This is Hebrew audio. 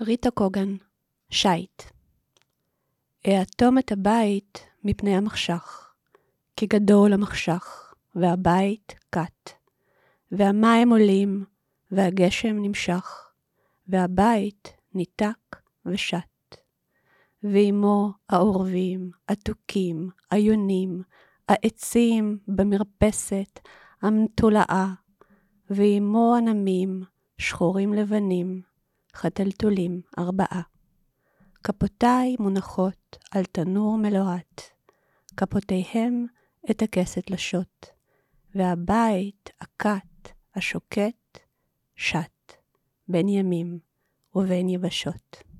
ריטה קוגן, שייט. אאטום את הבית מפני המחשך, כי גדול המחשך, והבית קט, והמים עולים, והגשם נמשך, והבית ניתק ושט. ועמו העורבים, התוכים, היונים, העצים במרפסת המתולעה, ועמו ענמים, שחורים לבנים, חתלתולים ארבעה. כפותיי מונחות על תנור מלוהט, כפותיהם את הכסת לשוט, והבית הקט, השוקט, שט, בין ימים ובין יבשות.